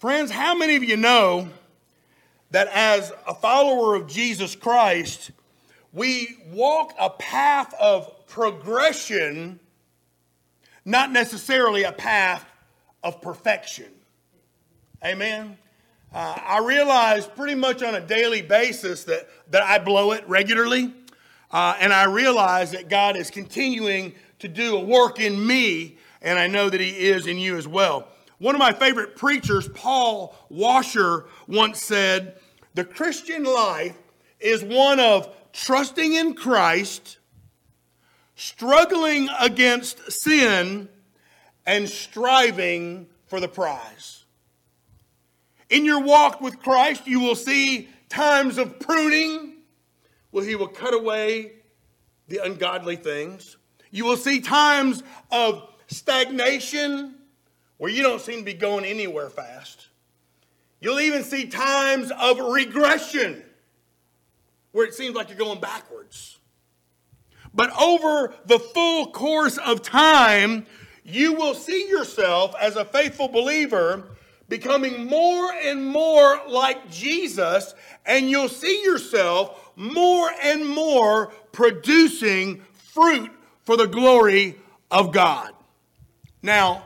Friends, how many of you know that as a follower of Jesus Christ, we walk a path of progression, not necessarily a path of perfection? Amen. Uh, I realize pretty much on a daily basis that, that I blow it regularly. Uh, and I realize that God is continuing to do a work in me, and I know that He is in you as well. One of my favorite preachers, Paul Washer, once said, The Christian life is one of trusting in Christ, struggling against sin, and striving for the prize. In your walk with Christ, you will see times of pruning where He will cut away the ungodly things. You will see times of stagnation where you don't seem to be going anywhere fast. You'll even see times of regression where it seems like you're going backwards. But over the full course of time, you will see yourself as a faithful believer becoming more and more like Jesus, and you'll see yourself more and more producing fruit for the glory of God. Now,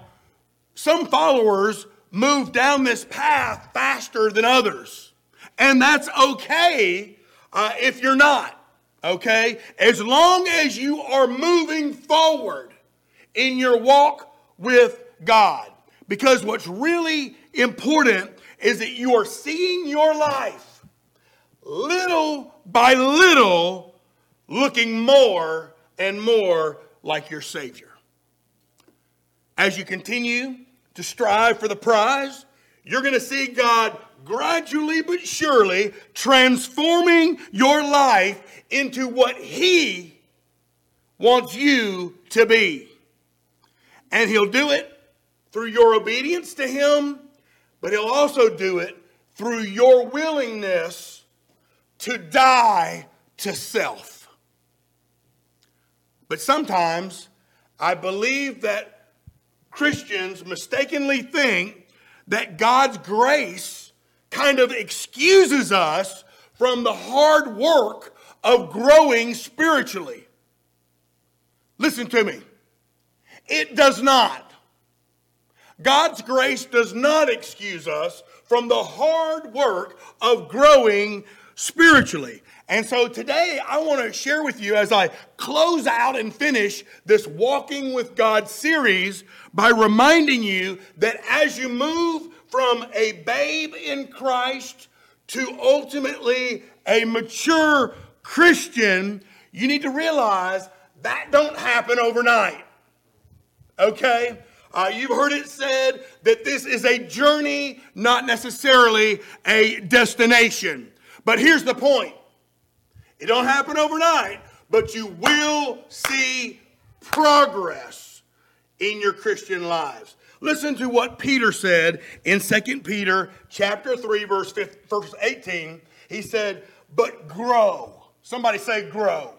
some followers move down this path faster than others, and that's okay uh, if you're not. Okay? As long as you are moving forward in your walk with God. Because what's really important is that you are seeing your life little by little looking more and more like your Savior. As you continue to strive for the prize, you're going to see God gradually but surely transforming your life into what He wants you to be. And He'll do it through your obedience to Him but He'll also do it through your willingness to die to self. But sometimes I believe that Christians mistakenly think that God's grace kind of excuses us from the hard work of growing spiritually. Listen to me. It does not. God's grace does not excuse us from the hard work of growing spiritually. And so today I want to share with you as I close out and finish this Walking with God series by reminding you that as you move from a babe in Christ to ultimately a mature Christian, you need to realize that don't happen overnight. Okay? Uh, you've heard it said that this is a journey, not necessarily a destination. But here's the point it don't happen overnight, but you will see progress in your Christian lives. Listen to what Peter said in 2 Peter chapter 3 verse 15, verse 18. He said, "But grow." Somebody say grow.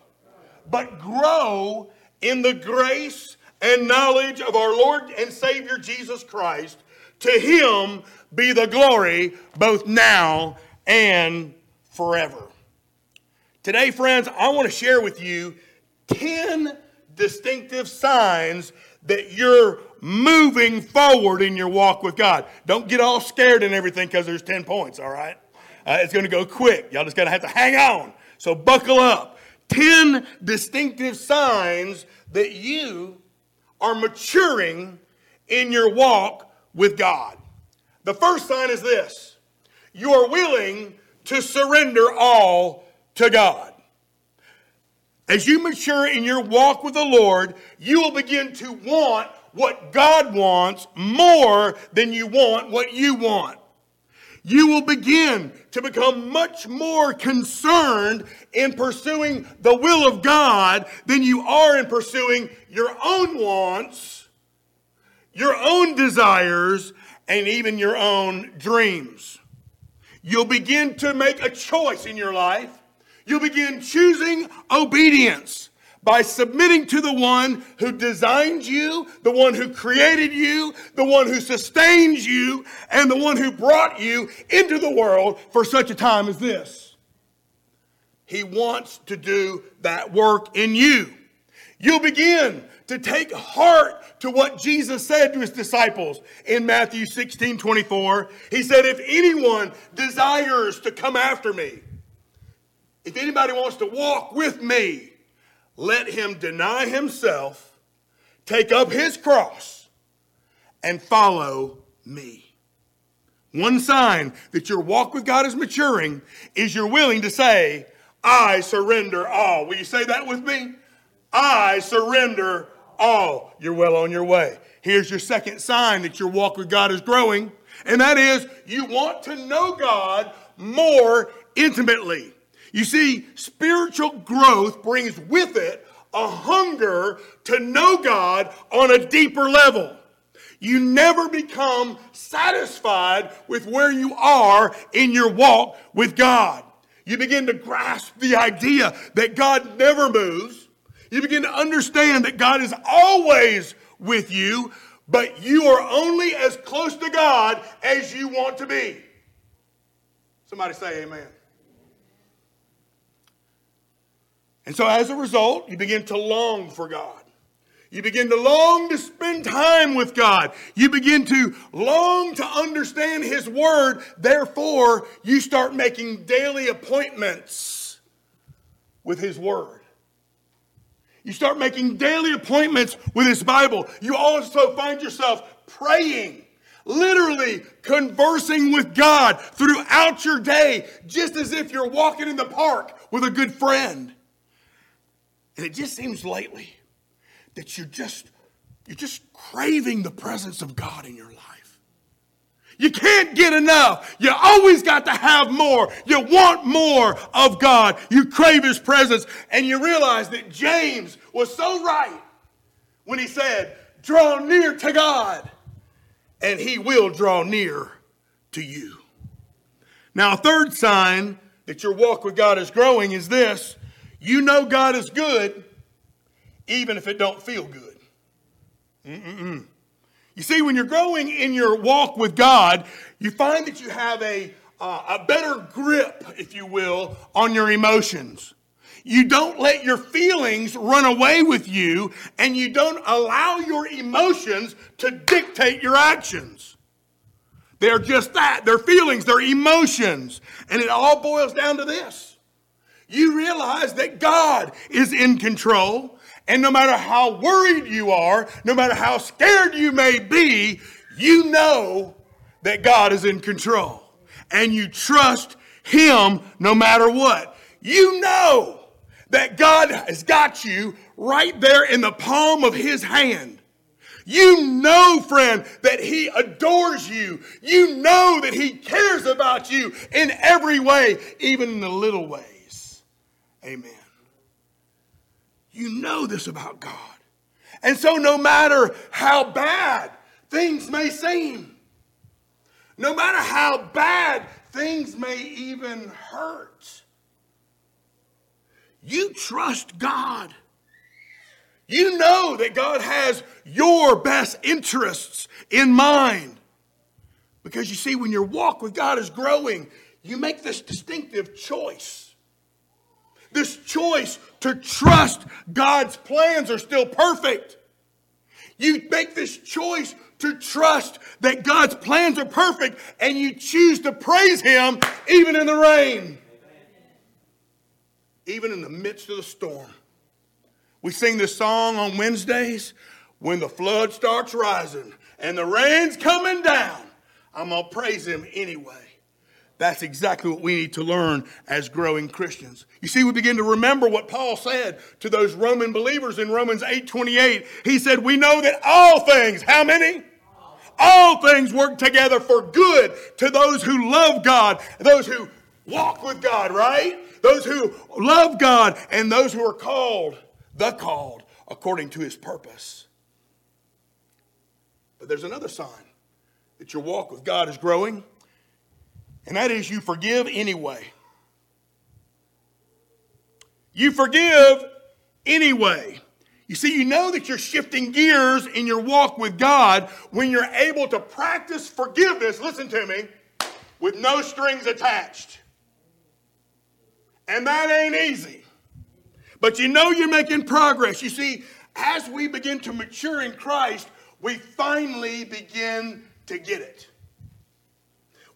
But grow in the grace and knowledge of our Lord and Savior Jesus Christ. To him be the glory both now and forever. Today, friends, I want to share with you 10 distinctive signs that you're moving forward in your walk with God. Don't get all scared and everything because there's 10 points, all right? Uh, it's going to go quick. Y'all just going to have to hang on. So buckle up. 10 distinctive signs that you are maturing in your walk with God. The first sign is this you are willing to surrender all to God. As you mature in your walk with the Lord, you will begin to want what God wants more than you want what you want. You will begin to become much more concerned in pursuing the will of God than you are in pursuing your own wants, your own desires, and even your own dreams. You'll begin to make a choice in your life. You'll begin choosing obedience by submitting to the one who designed you, the one who created you, the one who sustains you, and the one who brought you into the world for such a time as this. He wants to do that work in you. You'll begin to take heart to what Jesus said to his disciples in Matthew 16 24. He said, If anyone desires to come after me, if anybody wants to walk with me, let him deny himself, take up his cross, and follow me. One sign that your walk with God is maturing is you're willing to say, I surrender all. Will you say that with me? I surrender all. You're well on your way. Here's your second sign that your walk with God is growing, and that is you want to know God more intimately. You see, spiritual growth brings with it a hunger to know God on a deeper level. You never become satisfied with where you are in your walk with God. You begin to grasp the idea that God never moves. You begin to understand that God is always with you, but you are only as close to God as you want to be. Somebody say amen. And so as a result, you begin to long for God. You begin to long to spend time with God. You begin to long to understand His Word. Therefore, you start making daily appointments with His Word. You start making daily appointments with His Bible. You also find yourself praying, literally conversing with God throughout your day, just as if you're walking in the park with a good friend. And it just seems lately that you're just you're just craving the presence of God in your life. You can't get enough. You always got to have more. You want more of God. You crave his presence and you realize that James was so right when he said, "Draw near to God, and he will draw near to you." Now, a third sign that your walk with God is growing is this you know God is good, even if it don't feel good. Mm-mm-mm. You see, when you're growing in your walk with God, you find that you have a, uh, a better grip, if you will, on your emotions. You don't let your feelings run away with you, and you don't allow your emotions to dictate your actions. They're just that. They're feelings, they're emotions. And it all boils down to this you realize that God is in control. And no matter how worried you are, no matter how scared you may be, you know that God is in control. And you trust Him no matter what. You know that God has got you right there in the palm of His hand. You know, friend, that He adores you. You know that He cares about you in every way, even in the little ways. Amen. You know this about God. And so, no matter how bad things may seem, no matter how bad things may even hurt, you trust God. You know that God has your best interests in mind. Because you see, when your walk with God is growing, you make this distinctive choice this choice to trust God's plans are still perfect. You make this choice to trust that God's plans are perfect and you choose to praise Him even in the rain, even in the midst of the storm. We sing this song on Wednesdays when the flood starts rising and the rain's coming down. I'm going to praise Him anyway. That's exactly what we need to learn as growing Christians. You see, we begin to remember what Paul said to those Roman believers in Romans 8 28. He said, We know that all things, how many? All things work together for good to those who love God, those who walk with God, right? Those who love God, and those who are called, the called, according to his purpose. But there's another sign that your walk with God is growing and that is you forgive anyway. You forgive anyway. You see, you know that you're shifting gears in your walk with God when you're able to practice forgiveness, listen to me, with no strings attached. And that ain't easy. But you know you're making progress. You see, as we begin to mature in Christ, we finally begin to get it.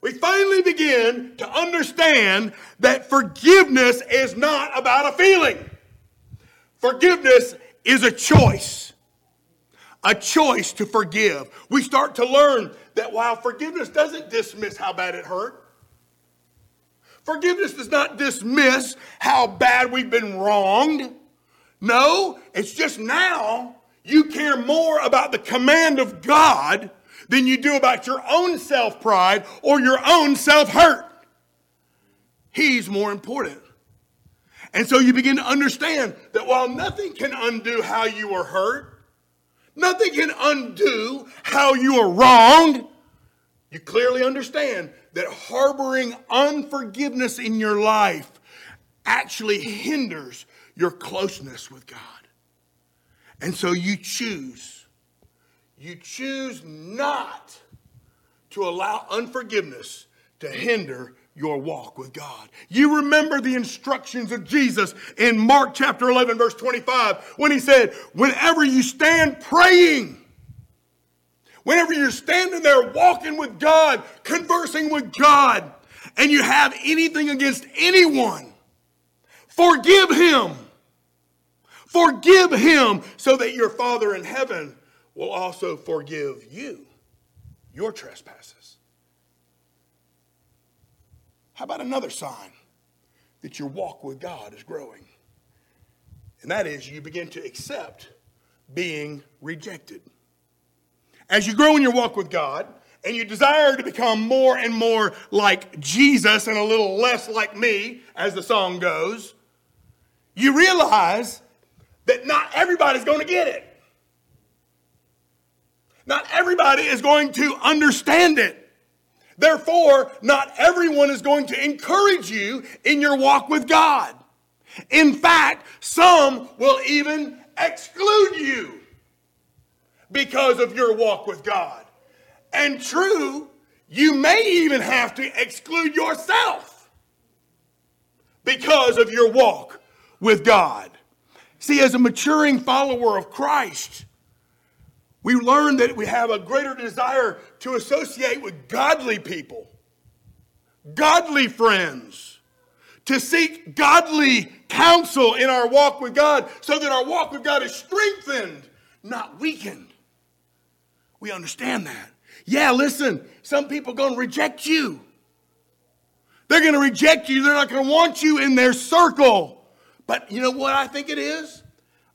We finally begin to understand that forgiveness is not about a feeling. Forgiveness is a choice. A choice to forgive. We start to learn that while forgiveness doesn't dismiss how bad it hurt, forgiveness does not dismiss how bad we've been wronged. No, it's just now you care more about the command of God than you do about your own self pride or your own self hurt. He's more important. And so you begin to understand that while nothing can undo how you were hurt, nothing can undo how you are wronged, you clearly understand that harboring unforgiveness in your life actually hinders your closeness with God. And so you choose, you choose not to allow unforgiveness to hinder your walk with God. You remember the instructions of Jesus in Mark chapter 11, verse 25, when he said, Whenever you stand praying, whenever you're standing there walking with God, conversing with God, and you have anything against anyone, forgive him. Forgive him so that your Father in heaven will also forgive you your trespasses. How about another sign that your walk with God is growing? And that is you begin to accept being rejected. As you grow in your walk with God and you desire to become more and more like Jesus and a little less like me, as the song goes, you realize that not everybody's going to get it. Not everybody is going to understand it. Therefore, not everyone is going to encourage you in your walk with God. In fact, some will even exclude you because of your walk with God. And true, you may even have to exclude yourself because of your walk with God. See, as a maturing follower of Christ, we learn that we have a greater desire to associate with godly people, godly friends, to seek godly counsel in our walk with God so that our walk with God is strengthened, not weakened. We understand that. Yeah, listen, some people going to reject you. They're going to reject you. They're not going to want you in their circle. But you know what I think it is?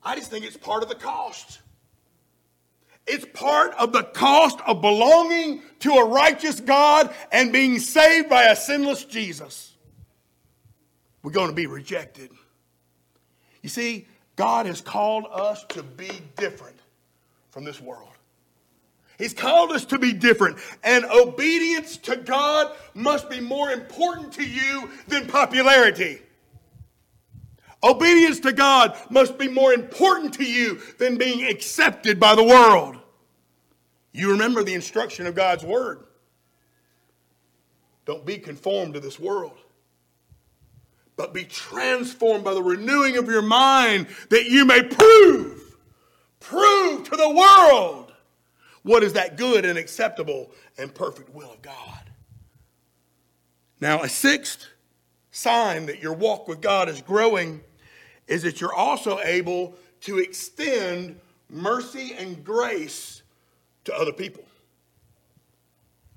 I just think it's part of the cost. It's part of the cost of belonging to a righteous God and being saved by a sinless Jesus. We're going to be rejected. You see, God has called us to be different from this world. He's called us to be different, and obedience to God must be more important to you than popularity. Obedience to God must be more important to you than being accepted by the world. You remember the instruction of God's word. Don't be conformed to this world, but be transformed by the renewing of your mind that you may prove, prove to the world what is that good and acceptable and perfect will of God. Now, a sixth sign that your walk with God is growing is that you're also able to extend mercy and grace to other people.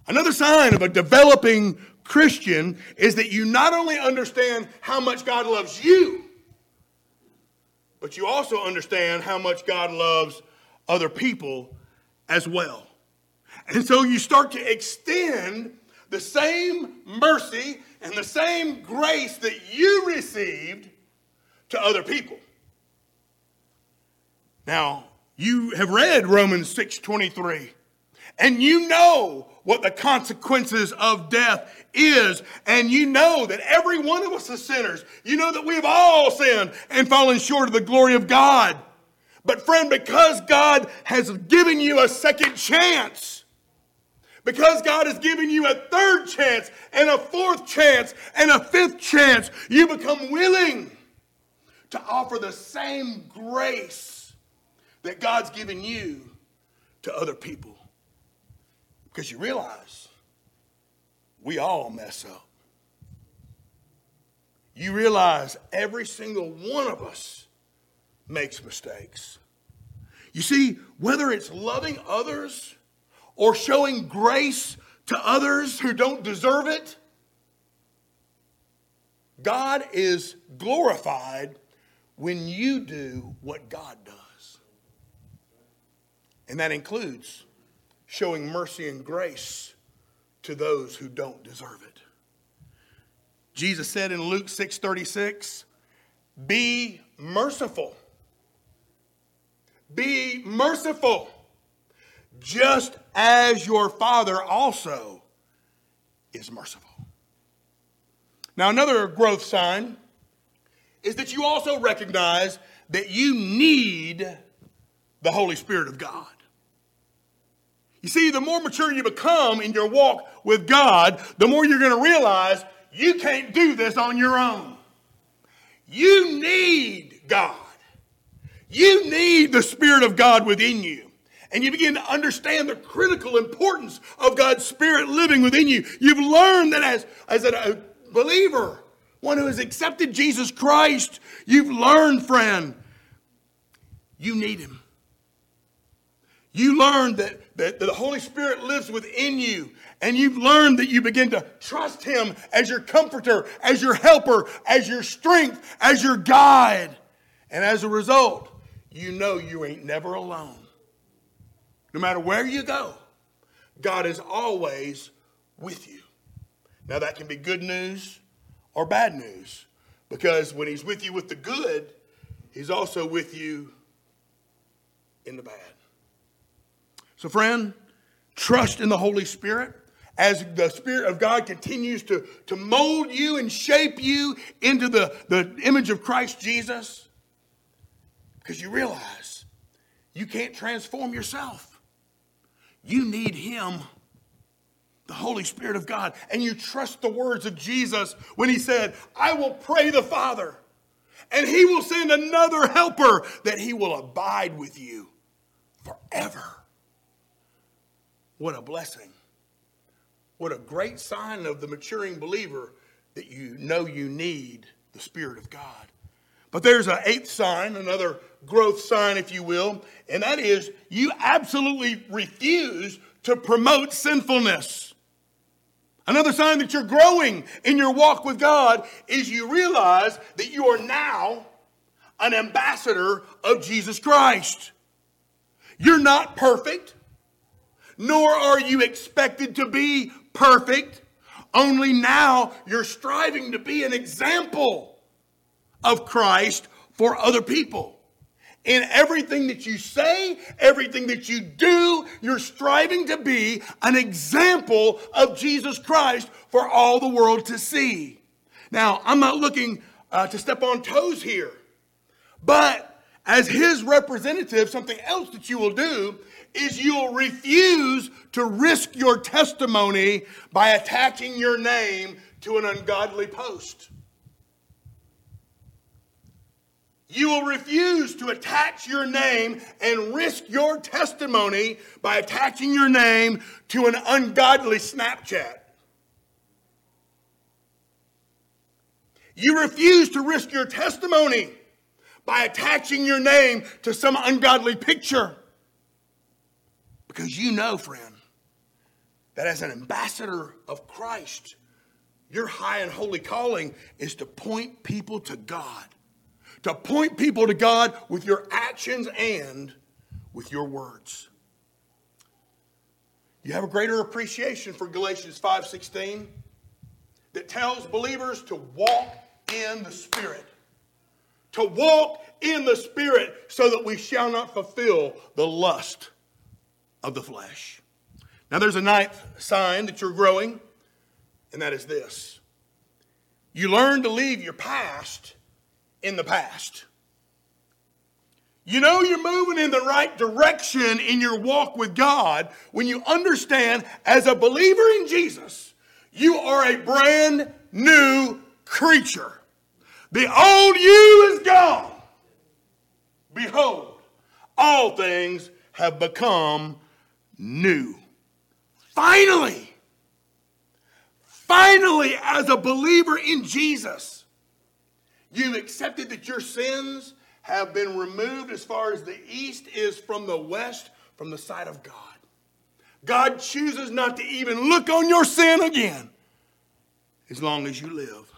Another sign of a developing Christian is that you not only understand how much God loves you, but you also understand how much God loves other people as well. And so you start to extend the same mercy and the same grace that you received to other people. Now, you have read Romans 6:23 and you know what the consequences of death is. And you know that every one of us is sinners. You know that we have all sinned and fallen short of the glory of God. But friend, because God has given you a second chance, because God has given you a third chance and a fourth chance and a fifth chance, you become willing to offer the same grace that God's given you to other people. Because you realize we all mess up. You realize every single one of us makes mistakes. You see, whether it's loving others or showing grace to others who don't deserve it, God is glorified when you do what God does. And that includes showing mercy and grace to those who don't deserve it. Jesus said in Luke 6:36, "Be merciful. Be merciful, just as your Father also is merciful." Now another growth sign is that you also recognize that you need the Holy Spirit of God. You see, the more mature you become in your walk with God, the more you're going to realize you can't do this on your own. You need God. You need the Spirit of God within you. And you begin to understand the critical importance of God's Spirit living within you. You've learned that as, as a believer, one who has accepted Jesus Christ, you've learned, friend, you need Him. You learned that, that the Holy Spirit lives within you, and you've learned that you begin to trust Him as your comforter, as your helper, as your strength, as your guide. And as a result, you know you ain't never alone. No matter where you go, God is always with you. Now, that can be good news or bad news. Because when he's with you with the good, he's also with you in the bad. So, friend, trust in the Holy Spirit as the Spirit of God continues to, to mold you and shape you into the, the image of Christ Jesus. Because you realize you can't transform yourself, you need Him the Holy Spirit of God, and you trust the words of Jesus when he said, I will pray the Father, and he will send another helper that he will abide with you forever. What a blessing. What a great sign of the maturing believer that you know you need the Spirit of God. But there's an eighth sign, another growth sign, if you will, and that is you absolutely refuse to promote sinfulness. Another sign that you're growing in your walk with God is you realize that you are now an ambassador of Jesus Christ. You're not perfect, nor are you expected to be perfect. Only now you're striving to be an example of Christ for other people. In everything that you say, everything that you do, you're striving to be an example of Jesus Christ for all the world to see. Now, I'm not looking uh, to step on toes here, but as his representative, something else that you will do is you'll refuse to risk your testimony by attaching your name to an ungodly post. You will refuse to attach your name and risk your testimony by attaching your name to an ungodly Snapchat. You refuse to risk your testimony by attaching your name to some ungodly picture. Because you know, friend, that as an ambassador of Christ, your high and holy calling is to point people to God to point people to God with your actions and with your words. You have a greater appreciation for Galatians 5:16 that tells believers to walk in the spirit. To walk in the spirit so that we shall not fulfill the lust of the flesh. Now, there's a ninth sign that you're growing, and that is this you learn to leave your past in the past. You know you're moving in the right direction in your walk with God when you understand, as a believer in Jesus, you are a brand new creature. The old you is gone. Behold, all things have become new. Finally, finally, as a believer in Jesus, you've accepted that your sins have been removed as far as the east is from the west, from the sight of God. God chooses not to even look on your sin again as long as you live.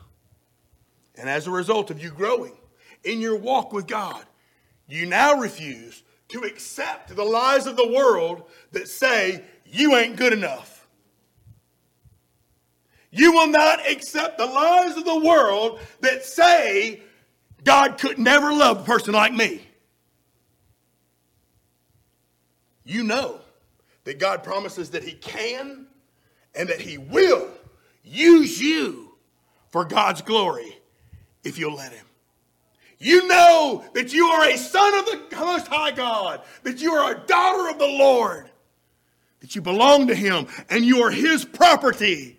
And as a result of you growing in your walk with God, you now refuse to accept the lies of the world that say you ain't good enough. You will not accept the lies of the world that say God could never love a person like me. You know that God promises that He can and that He will use you for God's glory if you'll let Him. You know that you are a son of the Most High God, that you are a daughter of the Lord, that you belong to Him and you are His property.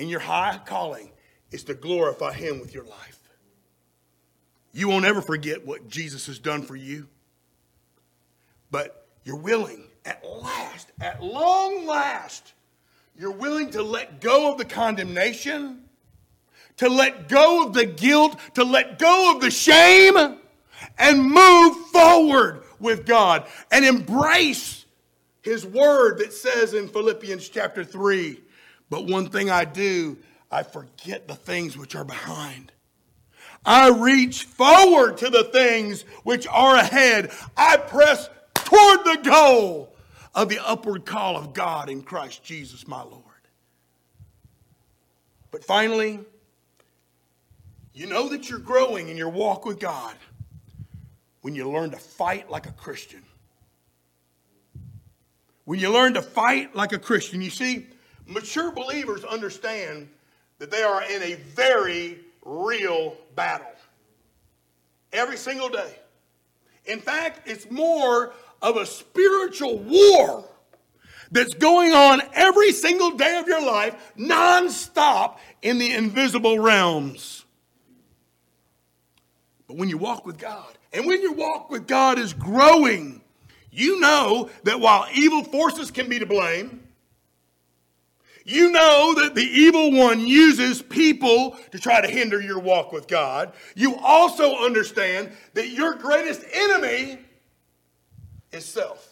And your high calling is to glorify Him with your life. You won't ever forget what Jesus has done for you. But you're willing, at last, at long last, you're willing to let go of the condemnation, to let go of the guilt, to let go of the shame, and move forward with God and embrace His word that says in Philippians chapter 3 But one thing I do, I forget the things which are behind I reach forward to the things which are ahead. I press toward the goal of the upward call of God in Christ Jesus my Lord. But finally, you know that you're growing in your walk with God when you learn to fight like a Christian. When you learn to fight like a Christian, you see, mature believers understand that they are in a very real battle every single day. In fact, it's more of a spiritual war that's going on every single day of your life, nonstop in the invisible realms. But when you walk with God, and when your walk with God is growing, you know that while evil forces can be to blame, you know that the evil one uses people to try to hinder your walk with God. You also understand that your greatest enemy is self.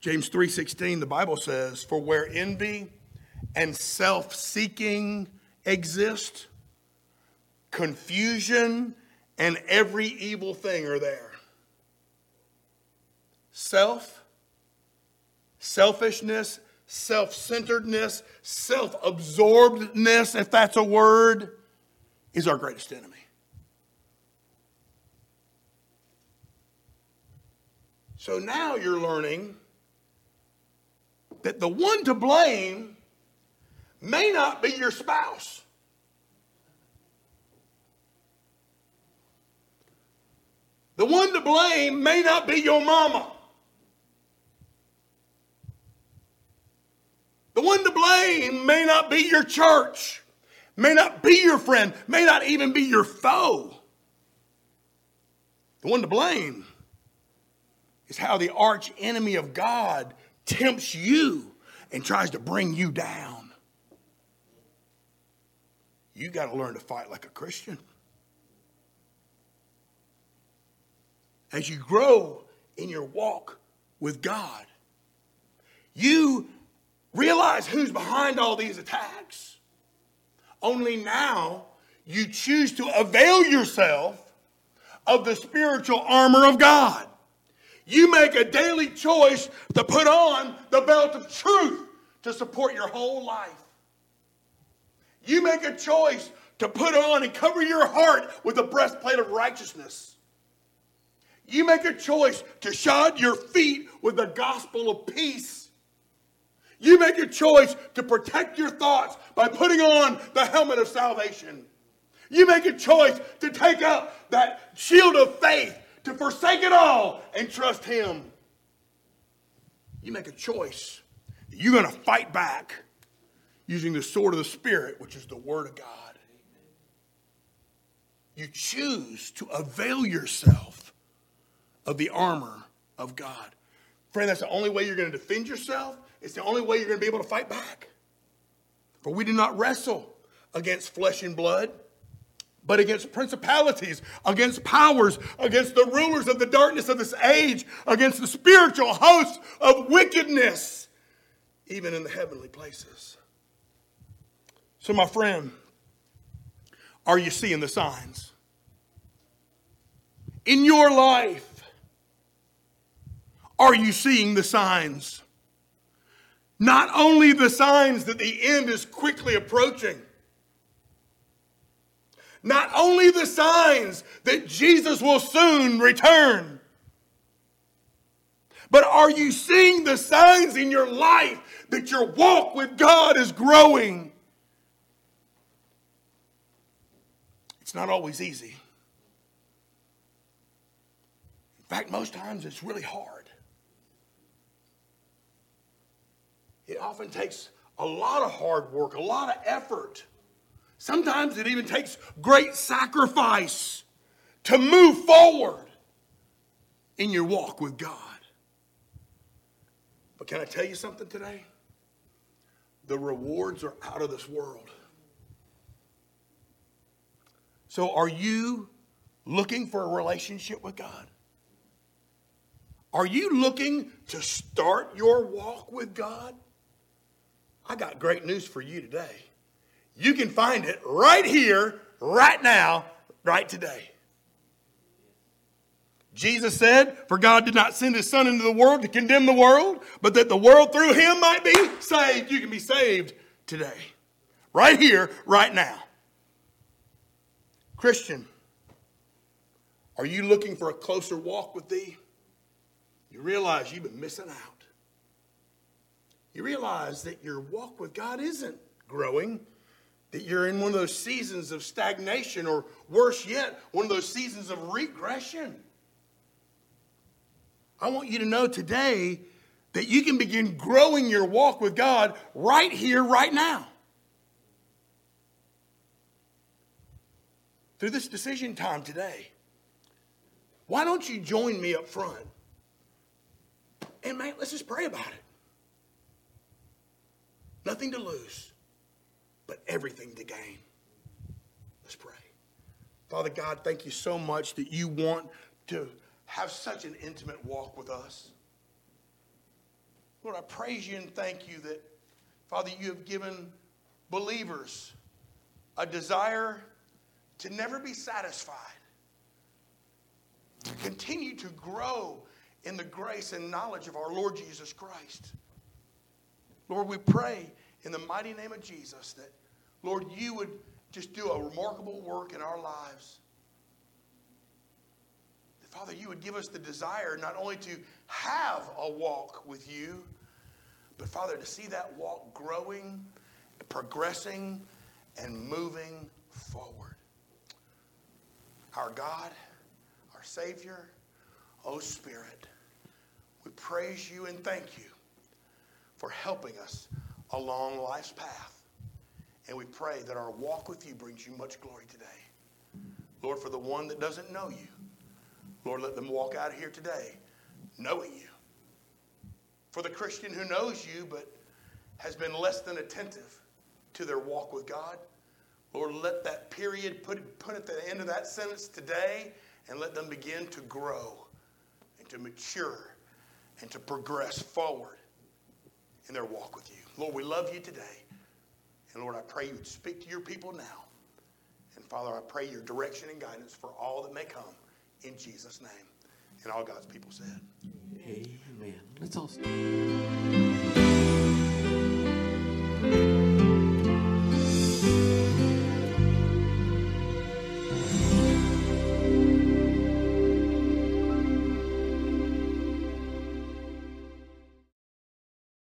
James 3:16 the Bible says for where envy and self-seeking exist confusion and every evil thing are there self, selfishness, self centeredness, self absorbedness, if that's a word, is our greatest enemy. So now you're learning that the one to blame may not be your spouse. The one to blame may not be your mama. The one to blame may not be your church, may not be your friend, may not even be your foe. The one to blame is how the arch enemy of God tempts you and tries to bring you down. You got to learn to fight like a Christian. As you grow in your walk with God, you Realize who's behind all these attacks. Only now you choose to avail yourself of the spiritual armor of God. You make a daily choice to put on the belt of truth to support your whole life. You make a choice to put on and cover your heart with the breastplate of righteousness. You make a choice to shod your feet with the gospel of peace. You make a choice to protect your thoughts by putting on the helmet of salvation. You make a choice to take up that shield of faith, to forsake it all and trust Him. You make a choice. You're going to fight back using the sword of the Spirit, which is the Word of God. You choose to avail yourself of the armor of God. Friend, that's the only way you're going to defend yourself. It's the only way you're going to be able to fight back. For we do not wrestle against flesh and blood, but against principalities, against powers, against the rulers of the darkness of this age, against the spiritual hosts of wickedness, even in the heavenly places. So, my friend, are you seeing the signs? In your life, are you seeing the signs? Not only the signs that the end is quickly approaching, not only the signs that Jesus will soon return, but are you seeing the signs in your life that your walk with God is growing? It's not always easy. In fact, most times it's really hard. It often takes a lot of hard work, a lot of effort. Sometimes it even takes great sacrifice to move forward in your walk with God. But can I tell you something today? The rewards are out of this world. So, are you looking for a relationship with God? Are you looking to start your walk with God? I got great news for you today. You can find it right here, right now, right today. Jesus said, For God did not send his Son into the world to condemn the world, but that the world through him might be saved. You can be saved today, right here, right now. Christian, are you looking for a closer walk with thee? You realize you've been missing out. You realize that your walk with God isn't growing, that you're in one of those seasons of stagnation, or worse yet, one of those seasons of regression. I want you to know today that you can begin growing your walk with God right here, right now. through this decision time today, why don't you join me up front? And man, let's just pray about it. Nothing to lose, but everything to gain. Let's pray. Father God, thank you so much that you want to have such an intimate walk with us. Lord, I praise you and thank you that, Father, you have given believers a desire to never be satisfied, to continue to grow in the grace and knowledge of our Lord Jesus Christ. Lord, we pray in the mighty name of Jesus that, Lord, you would just do a remarkable work in our lives. That, Father, you would give us the desire not only to have a walk with you, but, Father, to see that walk growing, progressing, and moving forward our God, our Savior, O Spirit, we praise you and thank you for helping us along life's path. And we pray that our walk with you brings you much glory today. Lord, for the one that doesn't know you, Lord, let them walk out of here today knowing you. For the Christian who knows you but has been less than attentive to their walk with God, Lord, let that period put, put at the end of that sentence today and let them begin to grow and to mature and to progress forward in their walk with you. Lord, we love you today. And Lord, I pray you would speak to your people now. And Father, I pray your direction and guidance for all that may come in Jesus' name. And all God's people said. Amen. Let's all stand.